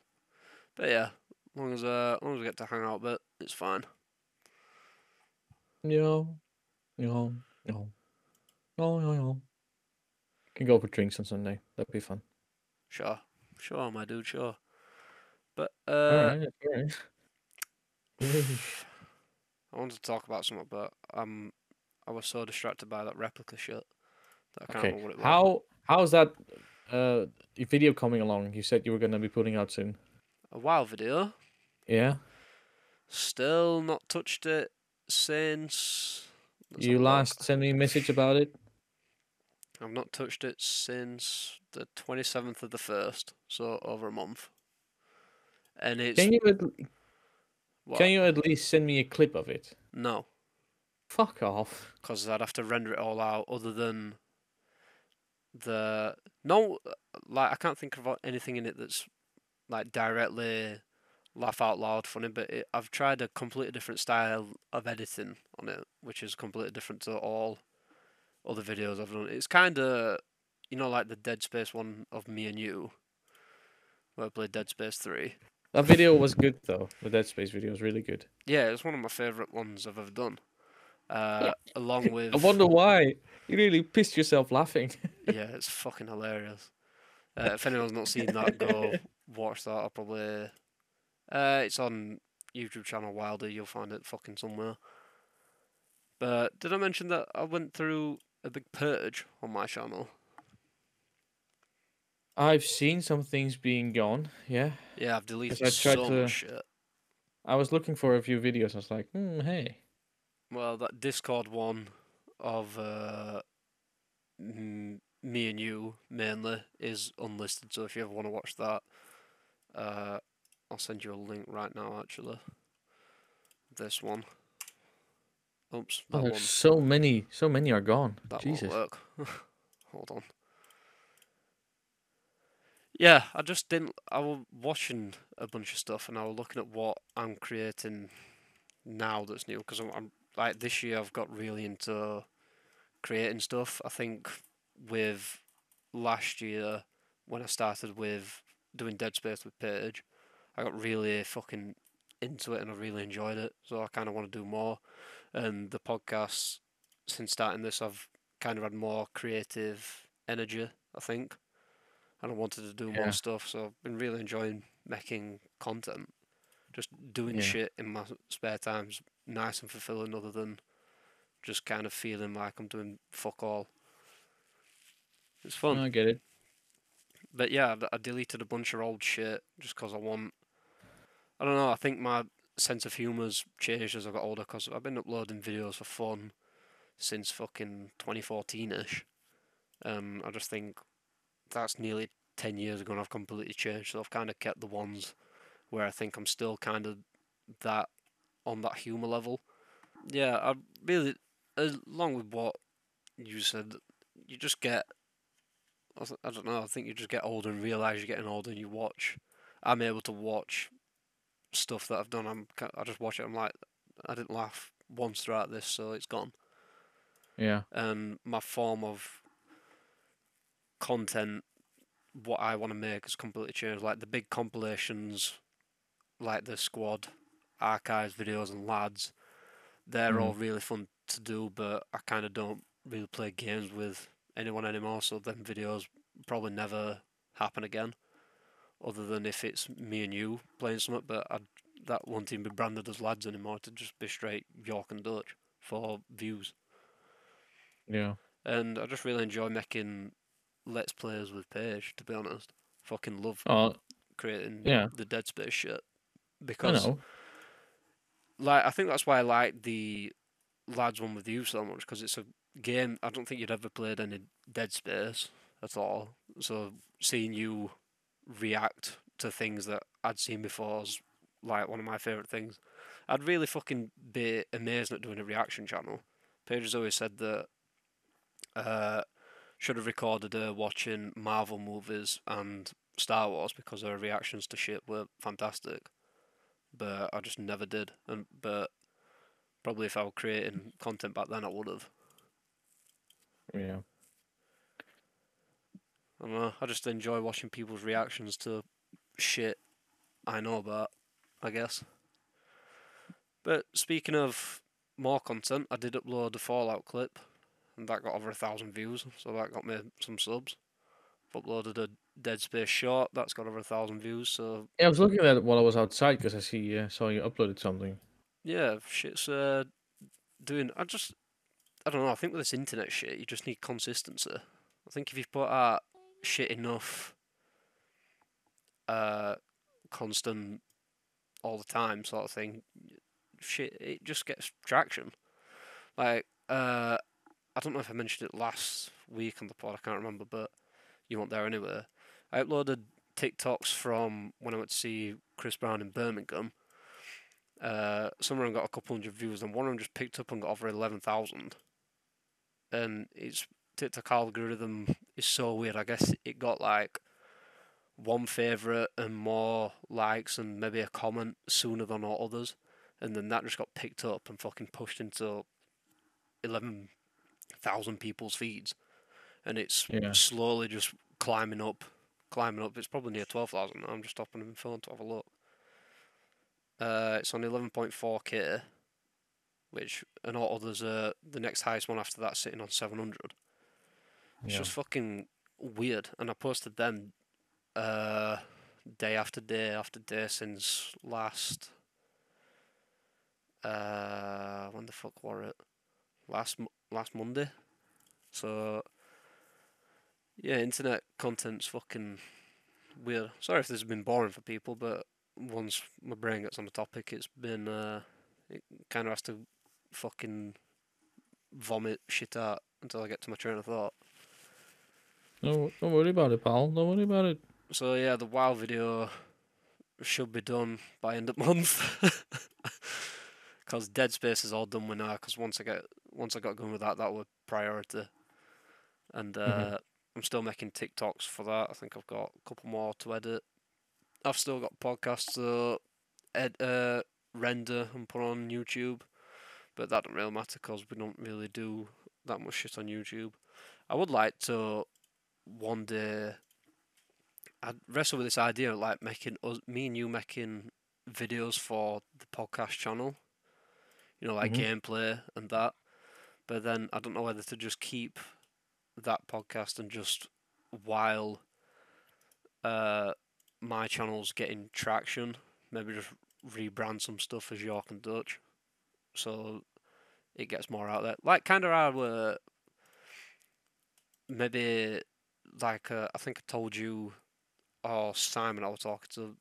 S2: But yeah, as long as uh, as long as we get to hang out a bit, it's fine.
S1: No. No. No. No, no, no. Can go for drinks on Sunday. That'd be fun.
S2: Sure, sure, my dude, sure. But uh,
S1: alright, alright.
S2: I wanted to talk about something, but um, I was so distracted by that Replika shit that I can't
S1: Okay.
S2: remember what it was.
S1: How how's that uh video coming along? You said you were gonna be putting out soon.
S2: A WoW video.
S1: Yeah?
S2: Still not touched it since. let's
S1: you
S2: have a look.
S1: last sent me a message about it?
S2: I've not touched it since the twenty seventh of the first, so over a month. And it's
S1: Can you
S2: what?
S1: can you at least send me a clip of it?
S2: no,
S1: Fuck off.
S2: because I'd have to render it all out. Other than the no, like I can't think of anything in it that's like directly laugh out loud funny, but it, I've tried a completely different style of editing on it, which is completely different to all other videos I've done. It's kind of, you know, like the Dead Space one of me and you, where I played Dead Space 3.
S1: That video was good though. The Dead Space video was really good.
S2: Yeah, it's one of my favourite ones I've ever done. Uh, along with.
S1: I wonder why. You really pissed yourself laughing.
S2: yeah, it's fucking hilarious. Uh, if anyone's not seen that, go watch that. I'll probably. Uh, it's on YouTube channel Wilder. You'll find it fucking somewhere. But did I mention that I went through a big purge on my channel?
S1: I've seen some things being gone. Yeah.
S2: Yeah, I've deleted
S1: I tried
S2: so
S1: to-
S2: much shit.
S1: I was looking for a few videos. I was like, hmm, hey.
S2: Well, that Discord one of uh, me and you mainly is unlisted. So if you ever want to watch that, uh, I'll send you a link right now. Actually, this one. Oops,
S1: Oh,
S2: that one.
S1: there's so many. So many are gone.
S2: That
S1: Jesus.
S2: won't work. Hold on. Yeah, I just didn't. I was watching a bunch of stuff, and I was looking at what I'm creating now that's new. Because I'm, I'm like this year, I've got really into creating stuff. I think with last year when I started with doing Dead Space with Paige, I got really fucking into it, and I really enjoyed it. So I kind of want to do more. And the podcasts since starting this, I've kind of had more creative energy, I think. And I wanted to do
S1: Yeah.
S2: more stuff, so I've been really enjoying making content. Just doing
S1: Yeah.
S2: shit in my spare time's nice and fulfilling, other than just kind of feeling like I'm doing fuck all. It's fun.
S1: I get it.
S2: But yeah, I deleted a bunch of old shit just 'cause I want. I don't know. I think my sense of humour's changed as I got older 'cause I've been uploading videos for fun since fucking 2014 ish. Um, I just think that's nearly 10 years ago and I've completely changed. So I've kind of kept the ones where I think I'm still kind of that on that humour level. Yeah, I really, along with what you said, you just get I, I don't know. I think you just get older and realize you're getting older, and you watch. I'm able to watch stuff that I've done. I'm. I just watch it. I'm like, I didn't laugh once throughout this, so it's gone.
S1: Yeah.
S2: And my form of content, what I want to make, has completely changed. Like the big compilations, like the squad archives videos and lads, they're all mm. really fun to do. But I kind of don't really play games with anyone anymore, so them videos probably never happen again. Other than if it's me and you playing something, but I'd, that won't even be branded as lads anymore. To just be straight York and Dutch for views.
S1: Yeah.
S2: And I just really enjoy making let's plays with Paige. To be honest, fucking love
S1: Oh,
S2: creating
S1: yeah.
S2: the Dead Space shit
S1: I
S2: because
S1: know.
S2: like I think that's why I like the lads one with you so much because it's a game I don't think you'd ever played any Dead Space at all. So seeing you react to things that I'd seen before is like one of my favorite things. I'd really fucking be amazed at doing a reaction channel. Paige has always said that uh, should have recorded her watching Marvel movies and Star Wars because her reactions to shit were fantastic. But I just never did. And but probably if I were creating content back then, I would have.
S1: Yeah.
S2: I don't know. I just enjoy watching people's reactions to shit I know about. I guess. But speaking of more content, I did upload a Fallout clip, and that got over a thousand views, so that got me some subs. Uploaded a Dead Space short, that's got over a thousand views, so
S1: Yeah, I was looking at it while I was outside because I see uh, saw you uploaded something.
S2: yeah, shit's uh, doing. I just, I don't know. I think with this internet shit, you just need consistency. I think if you put out shit enough, uh, constant, all the time sort of thing, shit, it just gets traction. Like, uh, I don't know if I mentioned it last week on the pod. I can't remember, but you weren't there anyway. I uploaded TikToks from when I went to see Chris Brown in Birmingham. Uh, some of them got a couple hundred views, and one of them just picked up and got over eleven thousand. And its TikTok algorithm is so weird. I guess it got like one favorite and more likes and maybe a comment sooner than all others, and then that just got picked up and fucking pushed into eleven thousand people's feeds, and it's
S1: Yeah.
S2: slowly just climbing up, climbing up. It's probably near twelve thousand. I'm just opening my phone to have a look. Uh, it's on eleven point four k, which and all others are the next highest one after that sitting on seven hundred. It's
S1: Yeah.
S2: just fucking weird. And I posted them uh, day after day after day since last. Uh, when the fuck were it? Last last Monday. So yeah, internet content's fucking weird. Sorry if this has been boring for people, but once my brain gets on the topic, it's been uh, it kind of has to fucking vomit shit out until I get to my train of thought.
S1: No, don't worry about it, pal. Don't worry about it.
S2: So yeah, the WoW video should be done by end of month. Cause Dead Space is all done with now. Cause once I get once I got going with that, that was priority. And uh,
S1: Mhm.
S2: I'm still making TikToks for that. I think I've got a couple more to edit. I've still got podcasts to ed- uh, render and put on YouTube, but that don't really matter because we don't really do that much shit on YouTube. I would like to one day I wrestle with this idea of like making us, me and you making videos for the podcast channel. You know, like
S1: Mhm.
S2: gameplay and that. But then I don't know whether to just keep that podcast and just while uh my channel's getting traction, maybe just rebrand some stuff as York and Dutch, so it gets more out there. Like kind of how uh, maybe like uh, I think I told you or Simon I was talking to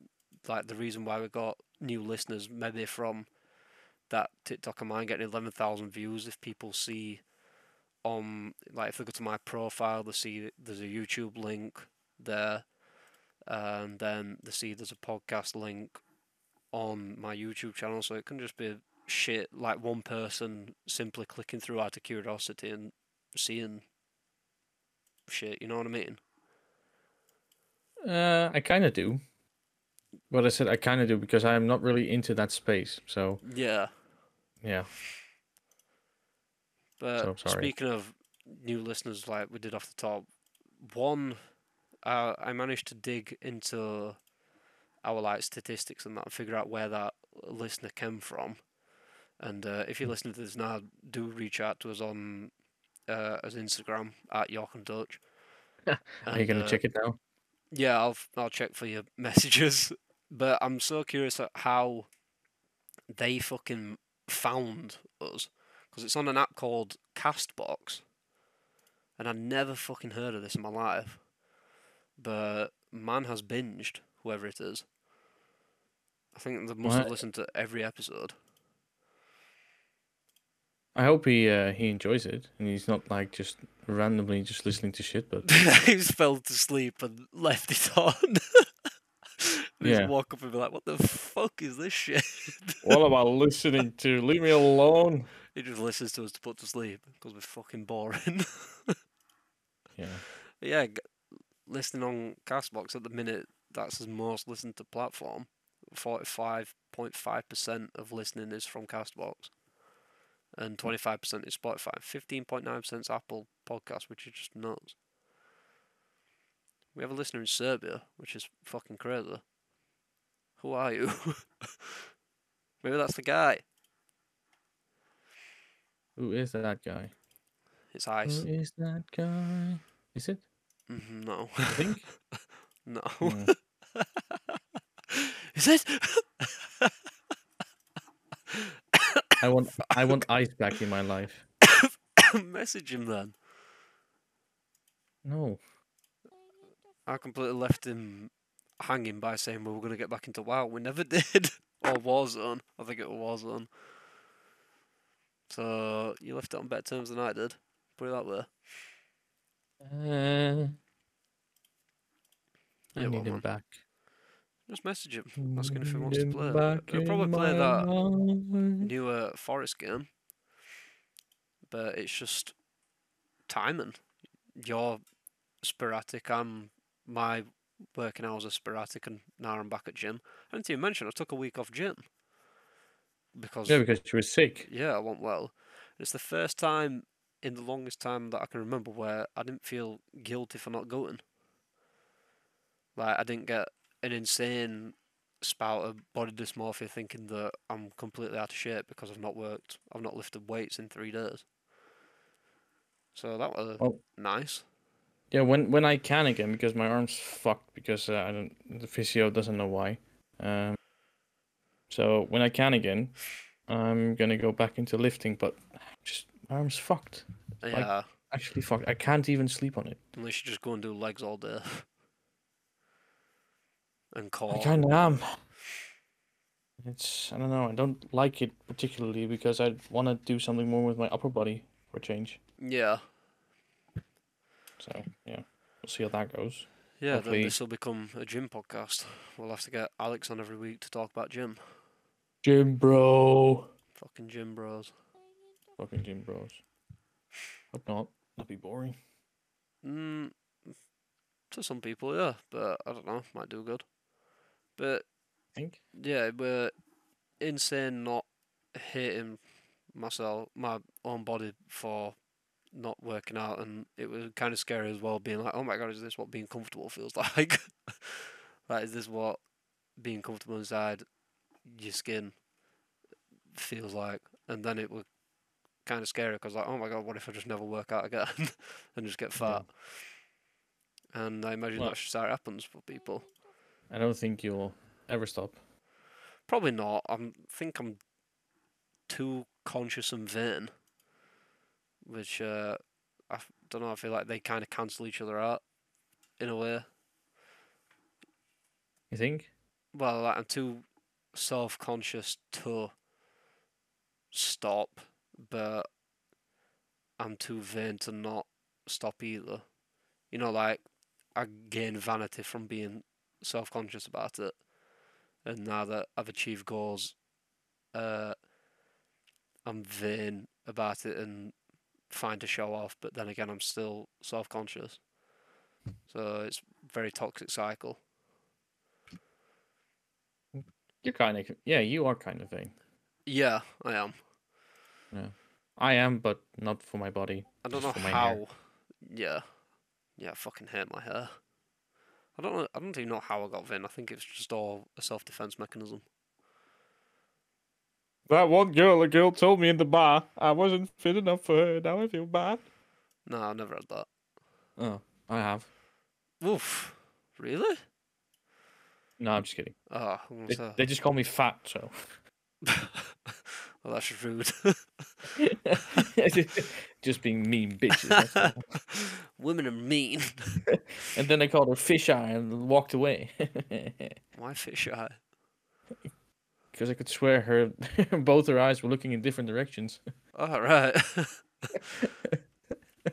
S2: like the reason why we got new listeners maybe from that TikTok of mine getting eleven thousand views if people see on like if they go to my profile they see there's a YouTube link there and then they see there's a podcast link on my YouTube channel so it can just be shit like one person simply clicking through out of curiosity and seeing shit you know what I mean
S1: Uh, I kind of do. What I said, I kind of do because I'm not really into that space. So
S2: yeah
S1: yeah,
S2: But
S1: So, sorry.
S2: speaking of new listeners, like we did off the top, one, uh, I managed to dig into our like statistics and that and figure out where that listener came from. And uh, if you're listening to this now, do reach out to us on uh, as Instagram at York and Dutch.
S1: are you gonna
S2: uh,
S1: check it now?
S2: Yeah, I'll I'll check for your messages. But I'm so curious at how they fucking found us because it's on an app called Castbox, and I never fucking heard of this in my life. But man has binged whoever it is. I think they must have listened to every episode.
S1: I hope he uh, he enjoys it and he's not like just randomly just listening to shit. But
S2: He's fell to sleep and left it on. and
S1: Yeah.
S2: he's walk up and be like, "What the fuck is this shit?"
S1: what am I listening to? Leave me alone.
S2: He just listens to us to put to sleep because we're fucking boring.
S1: Yeah.
S2: But yeah, g- listening on Castbox at the minute, that's his most listened to platform. Forty-five point five percent of listening is from Castbox, and hmm. twenty-five percent is Spotify. Fifteen point nine percent is Apple Podcast, which is just nuts. We have a listener in Serbia, which is fucking crazy. Who are you? Maybe that's the guy.
S1: Who is that guy?
S2: It's Ice.
S1: Who is that guy? Is it?
S2: Mhm, No,
S1: I think.
S2: no.
S1: Hmm.
S2: is it?
S1: I want I want ice back in my life.
S2: Message him then.
S1: No.
S2: I completely left him hanging by saying we were going to get back into WoW. We never did. or Warzone. I think it was Warzone. So you left it on better terms than I did. Put it that way.
S1: Uh, I
S2: Yeah,
S1: need
S2: well,
S1: him
S2: man.
S1: back.
S2: Just message him. Asking if he wants to play.
S1: him
S2: He'll probably play that newer Forest game. But it's just timing. You're sporadic. I'm my working hours are sporadic, and now I'm back at gym. I didn't even mention I took a week off gym because
S1: Yeah, because you were sick.
S2: yeah, I went well. It's the first time in the longest time that I can remember where I didn't feel guilty for not going. Like I didn't get an insane spout of body dysmorphia thinking that I'm completely out of shape because I've not worked, I've not lifted weights in three days. So that was
S1: Well-
S2: nice.
S1: Yeah, when when I can again, because my arm's fucked because uh, I don't. The physio doesn't know why. Um. So when I can again, I'm gonna go back into lifting, but just my arm's fucked.
S2: Yeah,
S1: Actually, fucked. I can't even sleep on it.
S2: unless you just go and do legs all day. and
S1: call.
S2: I
S1: kind of am. It's I don't know. I don't like it particularly because I want to do something more with my upper body for a change.
S2: Yeah,
S1: So yeah, we'll see how that goes.
S2: yeah.
S1: Hopefully-
S2: Then this will become a gym podcast. We'll have to get Alex on every week to talk about gym.
S1: Gym bro.
S2: Fucking gym bros.
S1: Fucking gym bros. Hope not. That'd be boring.
S2: Mm, to some people, yeah, but I don't know. Might do good. But
S1: I think.
S2: yeah, we're insane not hating myself, my own body for not working out, and it was kind of scary as well. Being like, oh my god, is this what being comfortable feels like? like, is this what being comfortable inside your skin feels like? And then it was kind of scary because like, oh my god, what if I just never work out again and just get
S1: Yeah.
S2: fat? And I imagine
S1: Well-
S2: that should start happens for people.
S1: I don't think you'll ever stop.
S2: Probably not. I think I'm too conscious and vain, which uh, I don't know. I feel like they kind of cancel each other out in a way.
S1: You think?
S2: Well, like, I'm too self-conscious to stop, but I'm too vain to not stop either. You know, like I gain vanity from being self-conscious about it, and now that I've achieved goals, uh, I'm vain about it and fine to show off. But then again, I'm still self-conscious, so it's very toxic cycle.
S1: You're kind of yeah. You are kind of vain.
S2: Yeah, I am.
S1: Yeah, I am, but not for my body.
S2: I don't know how.
S1: hair.
S2: Yeah, yeah, I fucking hate my hair. I don't know. I don't even know how I got Vin. I think it's just all a self-defense mechanism.
S1: That one girl, a girl told me in the bar I wasn't fit enough for her. Now I feel bad.
S2: No, I've never had that.
S1: Oh, I have.
S2: Oof, really?
S1: No, I'm just kidding.
S2: Ah, oh, I'm gonna
S1: They, they just call me fat, so.
S2: well, that's just rude.
S1: just being mean bitches. That's all.
S2: Women are mean.
S1: and then I called her fish eye and walked away.
S2: Why fish eye?
S1: Because I could swear her, both her eyes were looking in different directions,
S2: All right.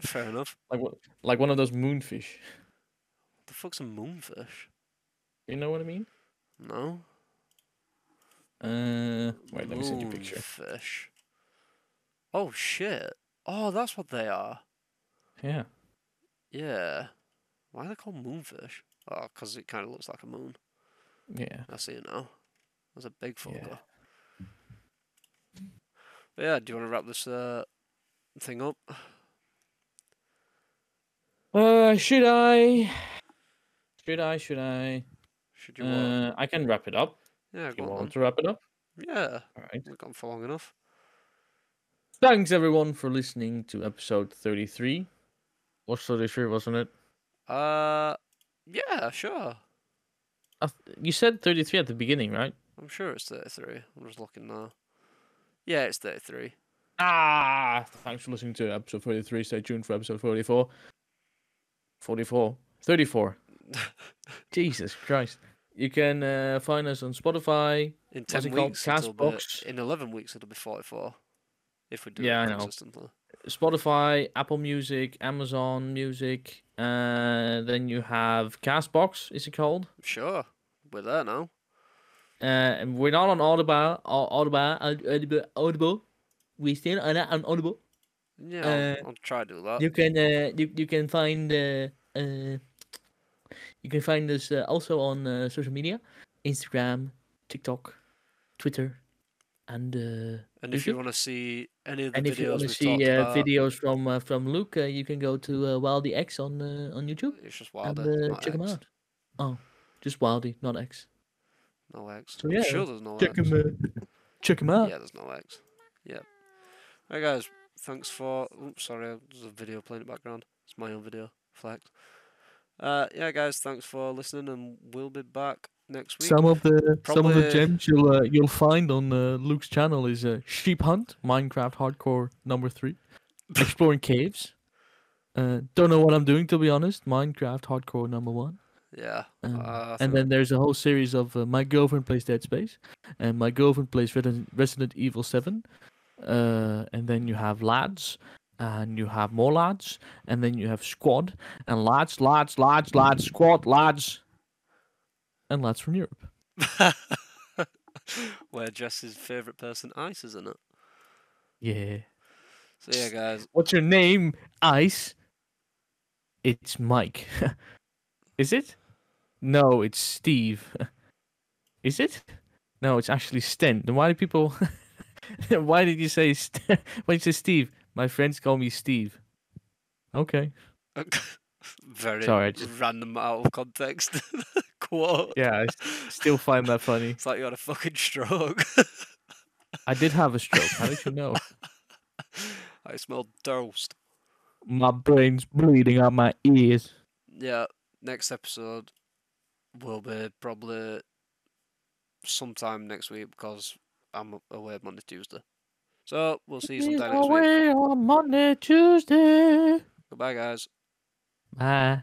S2: Fair enough.
S1: like what, like one of those moonfish.
S2: the fuck's a moonfish?
S1: You know what I mean?
S2: No.
S1: Uh, wait, let me send you a picture.
S2: Moonfish. Oh shit! Oh, that's what they are.
S1: Yeah.
S2: Yeah. Why are they called moonfish? Oh, because it kind of looks like a moon.
S1: Yeah.
S2: I see it now. That's a big
S1: Yeah.
S2: fucker. But yeah, do you want to wrap this uh, thing up?
S1: Uh, should I? Should I? Should I?
S2: Should you want?
S1: Uh, I can wrap it up.
S2: Yeah,
S1: you want to wrap it up.
S2: Yeah,
S1: All right.
S2: we've gone for long enough.
S1: Thanks everyone for listening to episode 33. Was 33, wasn't it?
S2: Uh, yeah, sure.
S1: Th- you said 33 at the beginning, right?
S2: I'm sure it's 33. I'm just looking now. Yeah, it's 33.
S1: Ah, thanks for listening to episode 43. Stay tuned for episode 44. 44. 34. Jesus Christ. You can uh, find us on Spotify.
S2: In 10
S1: it called?
S2: weeks, it'll be,
S1: Castbox?
S2: in 11 weeks, it'll be 44. If we do
S1: Yeah, I
S2: it
S1: know.
S2: consistently.
S1: Spotify, Apple Music, Amazon Music. Uh, then you have Castbox, is it called?
S2: Sure. We're there now.
S1: Uh, and we're not on Audible. Audible. Audible. Audible. We still are not on Audible.
S2: Yeah, I'll,
S1: Uh,
S2: I'll try to do that.
S1: You can uh, you, you can find uh, Uh, you can find us uh, also on uh, social media: Instagram, TikTok, Twitter, and uh,
S2: And if you want to see any of the
S1: and if you
S2: videos
S1: want to see uh, videos from uh, from Luke, uh, you can go to uh, Wildy X on uh, on YouTube
S2: it's just
S1: and uh, check him
S2: X.
S1: out. Oh, just Wildy, not X.
S2: No X.
S1: So
S2: I'm
S1: yeah,
S2: sure there's no
S1: check
S2: X.
S1: him uh, check him out.
S2: Yeah, there's no X. Yeah. Right, guys. Thanks for. Oops, sorry. There's a video playing in the background. It's my own video. Flex. Uh, yeah, guys. Thanks for listening, and we'll be back next week.
S1: Some of the some of the gems you'll uh, you'll find on uh, Luke's channel is uh, Sheep Hunt, Minecraft Hardcore number three, Exploring Caves. Uh, don't know what I'm doing to be honest. Minecraft Hardcore number one.
S2: Yeah.
S1: Um,
S2: uh,
S1: and then there's a whole series of uh, my girlfriend plays Dead Space, and my girlfriend plays Resident, Resident Evil Seven, uh, and then you have lads, and you have more lads, and then you have squad, and lads, lads, lads, lads, squad, lads, and lads from Europe.
S2: Where Jess's favourite person, Ice, isn't it?
S1: Yeah.
S2: So yeah, guys.
S1: What's your name, Ice? It's Mike. Is it? No, it's Steve. Is it? No, it's actually Sten. Then why do people? why did you say? St- why did you say Steve? My friends call me Steve. Okay.
S2: Very
S1: Sorry, just-
S2: random out of context quote.
S1: Yeah, I still find that funny.
S2: It's like you had a fucking stroke.
S1: I did have a stroke. How did you know?
S2: I smelled toast.
S1: My brain's bleeding out my ears.
S2: Yeah, next episode will be probably sometime next week because I'm away Monday, Tuesday. So we'll see you sometime next week.
S1: Away on Monday, Tuesday.
S2: Goodbye, guys.
S1: Bye.